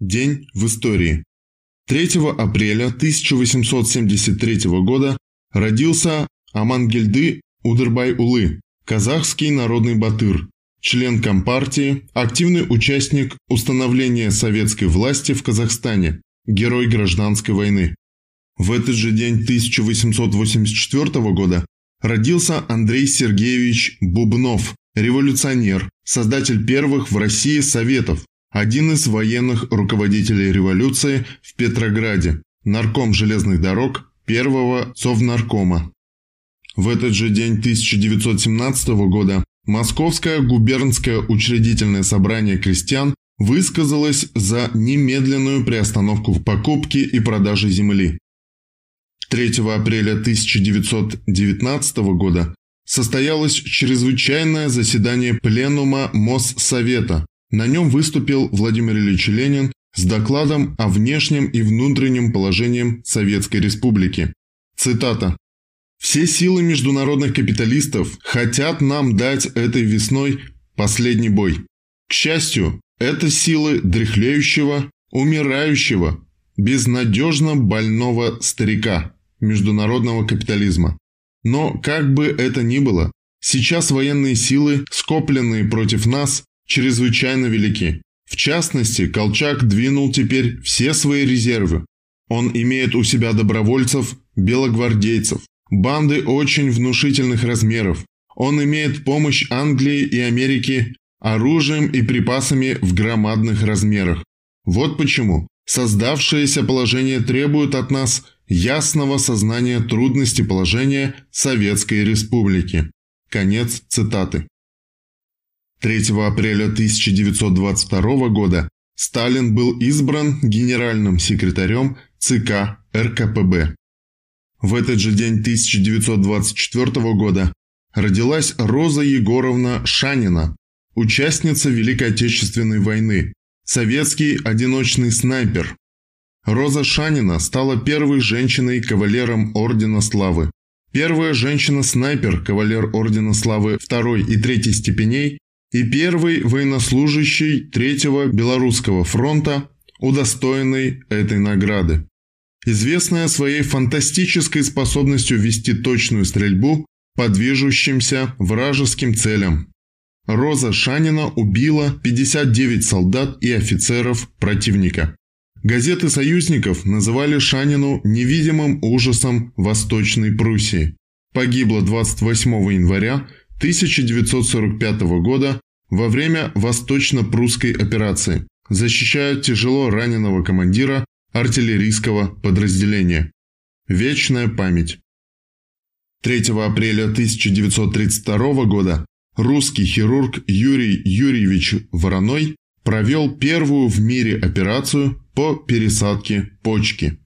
День в истории. 3 апреля 1873 года родился Амангельды Удырбай-Улы, казахский народный батыр, член Компартии, активный участник установления советской власти в Казахстане, герой гражданской войны. В этот же день 1884 года родился Андрей Сергеевич Бубнов, революционер, создатель первых в России советов, один из военных руководителей революции в Петрограде, нарком железных дорог первого Совнаркома. В этот же день 1917 года Московское губернское учредительное собрание крестьян высказалось за немедленную приостановку покупки и продажи земли. 3 апреля 1919 года состоялось чрезвычайное заседание Пленума Моссовета. На нем выступил Владимир Ильич Ленин с докладом о внешнем и внутреннем положении Советской Республики. Цитата. «Все силы международных капиталистов хотят нам дать этой весной последний бой. К счастью, это силы дряхлеющего, умирающего, безнадежно больного старика международного капитализма. Но как бы это ни было, сейчас военные силы, скопленные против нас, чрезвычайно велики. В частности, Колчак двинул теперь все свои резервы. Он имеет у себя добровольцев, белогвардейцев, банды очень внушительных размеров. Он имеет помощь Англии и Америки оружием и припасами в громадных размерах. Вот почему создавшееся положение требует от нас – ясного сознания трудности положения Советской Республики. Конец цитаты. 3 апреля 1922 года Сталин был избран генеральным секретарем ЦК РКПБ. В этот же день 1924 года родилась Роза Егоровна Шанина, участница Великой Отечественной войны, советский одиночный снайпер, Роза Шанина стала первой женщиной-кавалером Ордена Славы. Первая женщина-снайпер, кавалер Ордена Славы второй и третьей степеней и первый военнослужащий Третьего Белорусского фронта, удостоенный этой награды. Известная своей фантастической способностью вести точную стрельбу по движущимся вражеским целям. Роза Шанина убила 59 солдат и офицеров противника. Газеты союзников называли Шанину невидимым ужасом Восточной Пруссии. Погибла 28 января 1945 года во время Восточно-Прусской операции, защищая тяжело раненого командира артиллерийского подразделения. Вечная память. 3 апреля 1932 года русский хирург Юрий Юрьевич Вороной провел первую в мире операцию по пересадке почки.